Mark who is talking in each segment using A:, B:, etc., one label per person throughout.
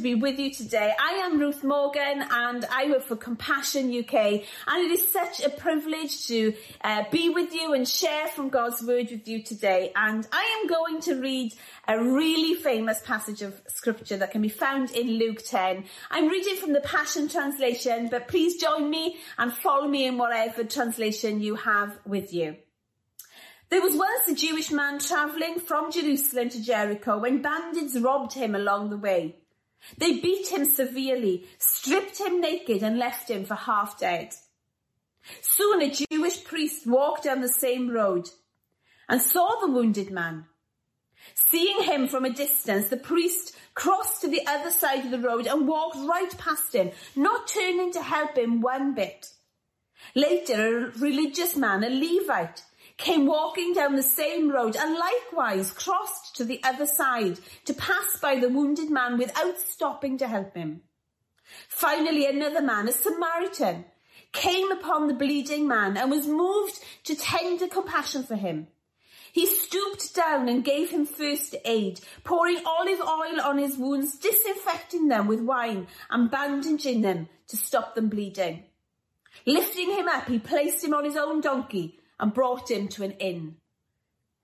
A: be with you today. I am Ruth Morgan and I work for Compassion UK and it is such a privilege to uh, be with you and share from God's word with you today. And I am going to read a really famous passage of scripture that can be found in Luke 10. I'm reading from the Passion Translation, but please join me and follow me in whatever translation you have with you. There was once a Jewish man travelling from Jerusalem to Jericho when bandits robbed him along the way. They beat him severely, stripped him naked and left him for half dead. Soon a Jewish priest walked down the same road and saw the wounded man. Seeing him from a distance, the priest crossed to the other side of the road and walked right past him, not turning to help him one bit. Later, a religious man, a Levite, came walking down the same road and likewise crossed to the other side to pass by the wounded man without stopping to help him. Finally, another man, a Samaritan, came upon the bleeding man and was moved to tender compassion for him. He stooped down and gave him first aid, pouring olive oil on his wounds, disinfecting them with wine and bandaging them to stop them bleeding. Lifting him up, he placed him on his own donkey and brought him to an inn.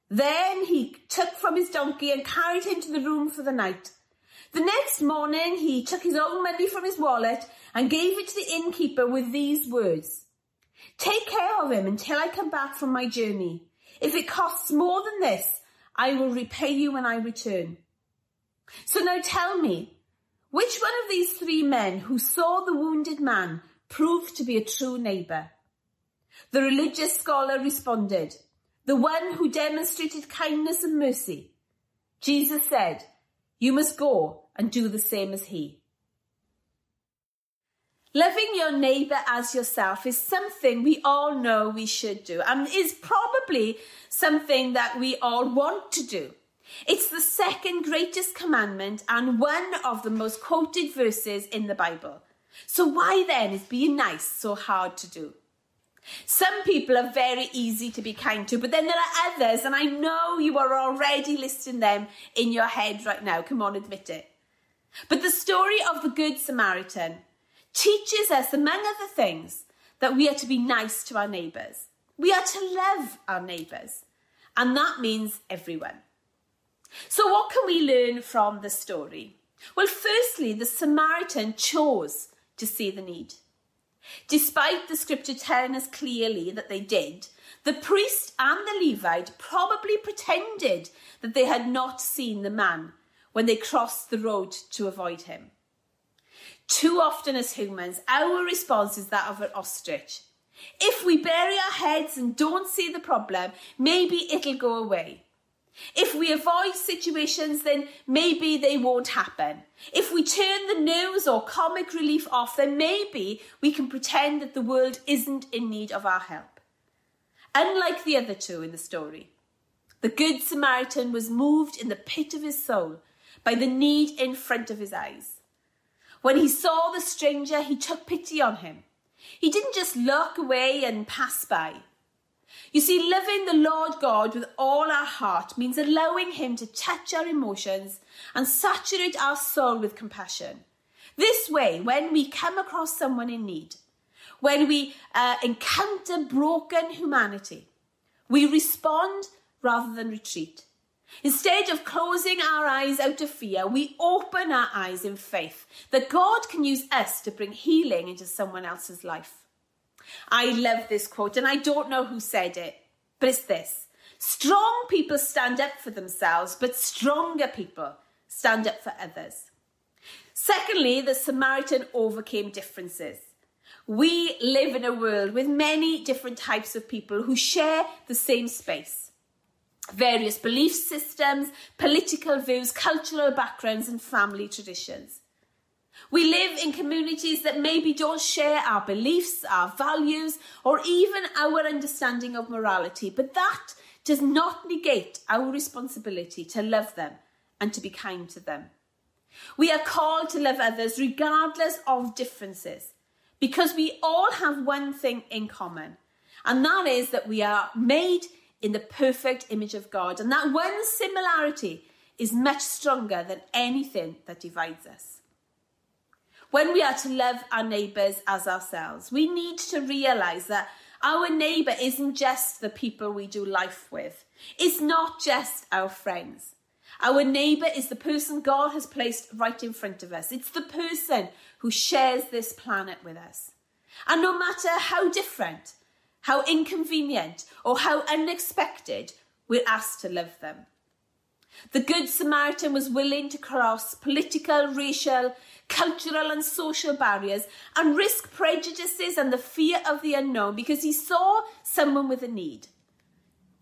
A: Then he took from his donkey and carried him to the room for the night. The next morning he took his own money from his wallet and gave it to the innkeeper with these words. Take care of him until I come back from my journey. If it costs more than this, I will repay you when I return. So now tell me, which one of these three men who saw the wounded man proved to be a true neighbour? The religious scholar responded, the one who demonstrated kindness and mercy. Jesus said, you must go and do the same as he. Loving your neighbour as yourself is something we all know we should do and is probably something that we all want to do. It's the second greatest commandment and one of the most quoted verses in the Bible. So why then is being nice so hard to do? Some people are very easy to be kind to, but then there are others, and I know you are already listing them in your head right now. Come on, admit it. But the story of the Good Samaritan teaches us, among other things, that we are to be nice to our neighbours. We are to love our neighbours, and that means everyone. So, what can we learn from the story? Well, firstly, the Samaritan chose to see the need. Despite the scripture telling us clearly that they did, the priest and the Levite probably pretended that they had not seen the man when they crossed the road to avoid him. Too often as humans, our response is that of an ostrich. If we bury our heads and don't see the problem, maybe it'll go away. If we avoid situations, then maybe they won't happen. If we turn the news or comic relief off, then maybe we can pretend that the world isn't in need of our help. Unlike the other two in the story, the Good Samaritan was moved in the pit of his soul by the need in front of his eyes. When he saw the stranger, he took pity on him. He didn't just look away and pass by. You see, loving the Lord God with all our heart means allowing Him to touch our emotions and saturate our soul with compassion. This way, when we come across someone in need, when we uh, encounter broken humanity, we respond rather than retreat. Instead of closing our eyes out of fear, we open our eyes in faith that God can use us to bring healing into someone else's life. I love this quote, and I don't know who said it, but it's this Strong people stand up for themselves, but stronger people stand up for others. Secondly, the Samaritan overcame differences. We live in a world with many different types of people who share the same space. Various belief systems, political views, cultural backgrounds, and family traditions. We live in communities that maybe don't share our beliefs, our values, or even our understanding of morality, but that does not negate our responsibility to love them and to be kind to them. We are called to love others regardless of differences because we all have one thing in common, and that is that we are made in the perfect image of God. And that one similarity is much stronger than anything that divides us. When we are to love our neighbours as ourselves, we need to realise that our neighbour isn't just the people we do life with. It's not just our friends. Our neighbour is the person God has placed right in front of us. It's the person who shares this planet with us. And no matter how different, how inconvenient, or how unexpected, we're asked to love them. The Good Samaritan was willing to cross political, racial, cultural, and social barriers and risk prejudices and the fear of the unknown because he saw someone with a need.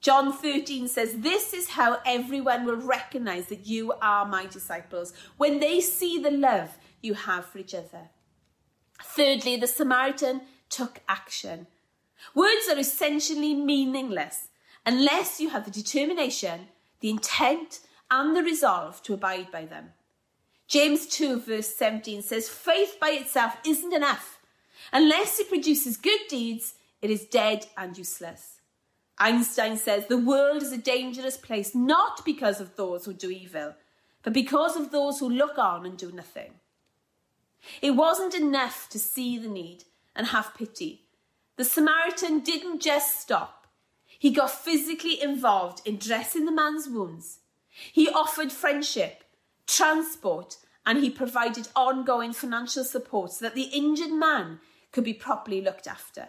A: John 13 says, This is how everyone will recognize that you are my disciples when they see the love you have for each other. Thirdly, the Samaritan took action. Words are essentially meaningless unless you have the determination, the intent, and the resolve to abide by them. James 2, verse 17 says, Faith by itself isn't enough. Unless it produces good deeds, it is dead and useless. Einstein says the world is a dangerous place not because of those who do evil, but because of those who look on and do nothing. It wasn't enough to see the need and have pity. The Samaritan didn't just stop, he got physically involved in dressing the man's wounds. He offered friendship, transport, and he provided ongoing financial support so that the injured man could be properly looked after.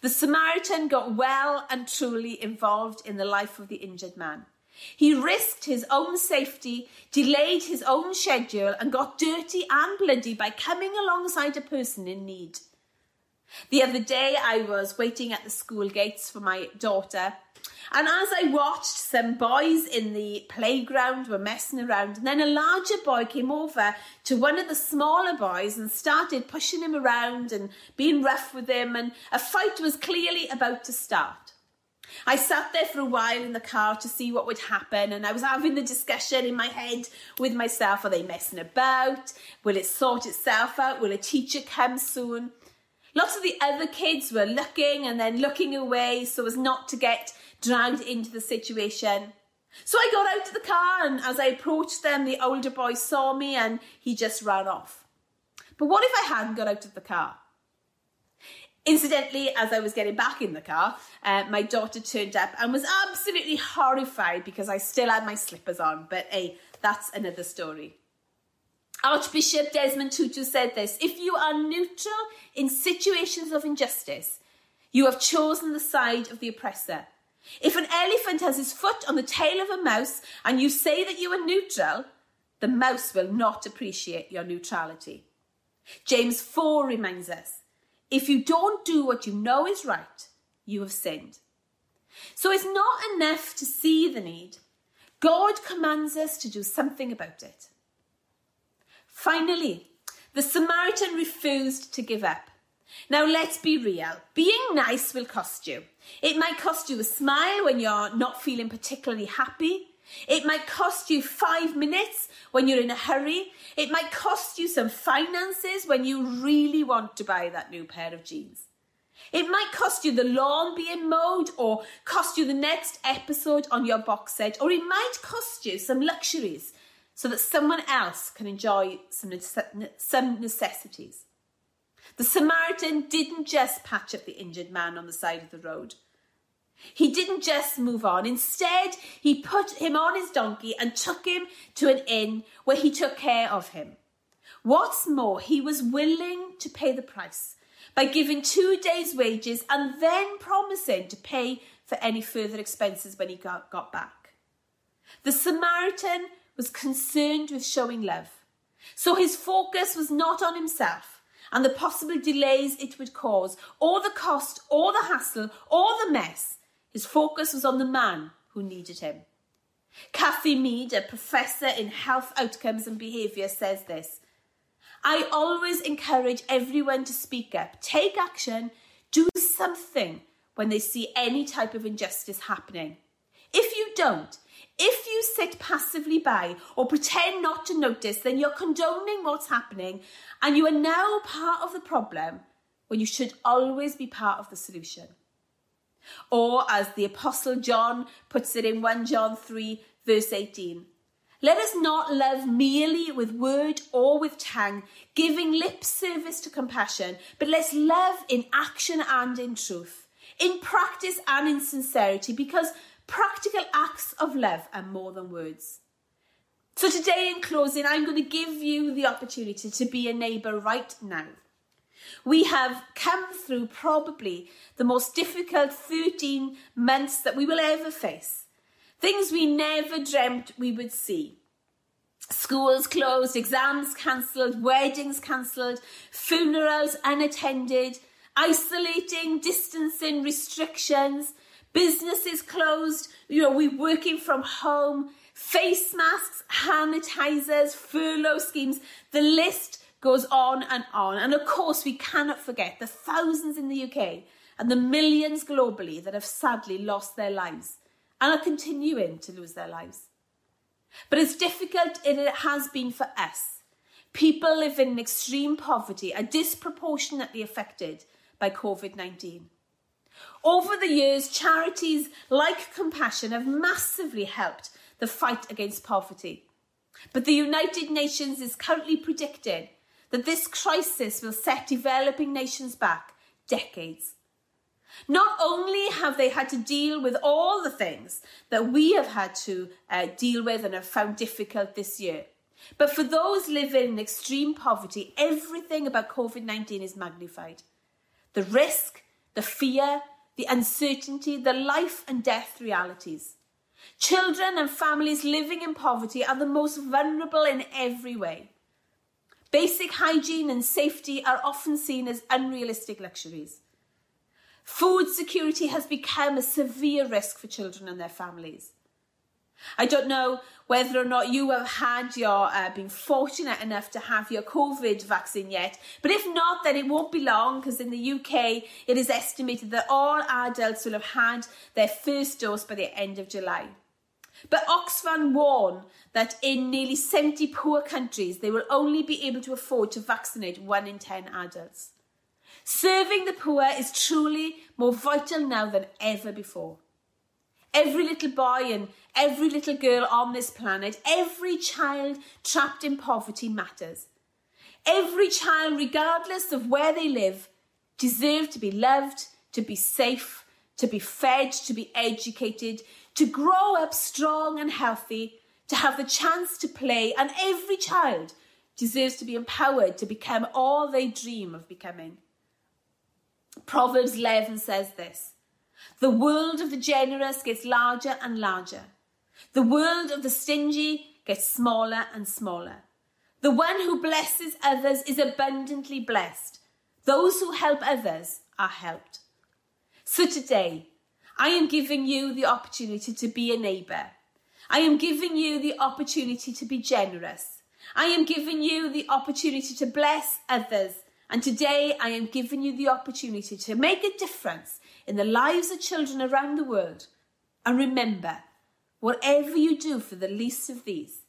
A: The Samaritan got well and truly involved in the life of the injured man. He risked his own safety, delayed his own schedule, and got dirty and bloody by coming alongside a person in need. The other day, I was waiting at the school gates for my daughter, and as I watched, some boys in the playground were messing around, and then a larger boy came over to one of the smaller boys and started pushing him around and being rough with him, and a fight was clearly about to start. I sat there for a while in the car to see what would happen, and I was having the discussion in my head with myself are they messing about? Will it sort itself out? Will a teacher come soon? Lots of the other kids were looking and then looking away so as not to get dragged into the situation. So I got out of the car, and as I approached them, the older boy saw me and he just ran off. But what if I hadn't got out of the car? Incidentally, as I was getting back in the car, uh, my daughter turned up and was absolutely horrified because I still had my slippers on. But hey, that's another story. Archbishop Desmond Tutu said this If you are neutral in situations of injustice, you have chosen the side of the oppressor. If an elephant has his foot on the tail of a mouse and you say that you are neutral, the mouse will not appreciate your neutrality. James 4 reminds us if you don't do what you know is right, you have sinned. So it's not enough to see the need. God commands us to do something about it. Finally, the Samaritan refused to give up. Now, let's be real. Being nice will cost you. It might cost you a smile when you're not feeling particularly happy. It might cost you five minutes when you're in a hurry. It might cost you some finances when you really want to buy that new pair of jeans. It might cost you the lawn being mowed or cost you the next episode on your box set, or it might cost you some luxuries so that someone else can enjoy some, some necessities. The Samaritan didn't just patch up the injured man on the side of the road. He didn't just move on. Instead, he put him on his donkey and took him to an inn where he took care of him. What's more, he was willing to pay the price by giving two days' wages and then promising to pay for any further expenses when he got, got back. The Samaritan was concerned with showing love. So his focus was not on himself and the possible delays it would cause, or the cost, or the hassle, or the mess. His focus was on the man who needed him. Kathy Mead, a professor in health outcomes and behaviour, says this I always encourage everyone to speak up, take action, do something when they see any type of injustice happening. If you don't, if you sit passively by or pretend not to notice, then you're condoning what's happening and you are now part of the problem when you should always be part of the solution. Or, as the Apostle John puts it in 1 John 3, verse 18. Let us not love merely with word or with tongue, giving lip service to compassion, but let's love in action and in truth, in practice and in sincerity, because practical acts of love are more than words. So, today, in closing, I'm going to give you the opportunity to be a neighbour right now. We have come through probably the most difficult 13 months that we will ever face. Things we never dreamt we would see. Schools closed, exams cancelled, weddings cancelled, funerals unattended, isolating, distancing restrictions, businesses closed, you know, we're working from home, face masks, sanitizers, furlough schemes. The list goes on and on. And of course, we cannot forget the thousands in the UK and the millions globally that have sadly lost their lives and are continuing to lose their lives. But as difficult as it has been for us, people living in extreme poverty are disproportionately affected by COVID 19. Over the years, charities like Compassion have massively helped the fight against poverty. But the United Nations is currently predicting that this crisis will set developing nations back decades. Not only have they had to deal with all the things that we have had to uh, deal with and have found difficult this year, but for those living in extreme poverty, everything about COVID 19 is magnified. The risk, the fear, the uncertainty, the life and death realities. Children and families living in poverty are the most vulnerable in every way. Basic hygiene and safety are often seen as unrealistic luxuries. Food security has become a severe risk for children and their families. I don't know whether or not you have had your, uh, been fortunate enough to have your COVID vaccine yet, but if not, then it won't be long because in the UK it is estimated that all adults will have had their first dose by the end of July. But Oxfam warn that in nearly 70 poor countries, they will only be able to afford to vaccinate 1 in 10 adults. Serving the poor is truly more vital now than ever before. Every little boy and every little girl on this planet, every child trapped in poverty matters. Every child, regardless of where they live, deserves to be loved, to be safe, to be fed, to be educated, to grow up strong and healthy, to have the chance to play, and every child deserves to be empowered to become all they dream of becoming. Proverbs 11 says this The world of the generous gets larger and larger, the world of the stingy gets smaller and smaller. The one who blesses others is abundantly blessed. Those who help others are helped. So today, I am giving you the opportunity to be a neighbour. I am giving you the opportunity to be generous. I am giving you the opportunity to bless others. And today I am giving you the opportunity to make a difference in the lives of children around the world. And remember, whatever you do for the least of these,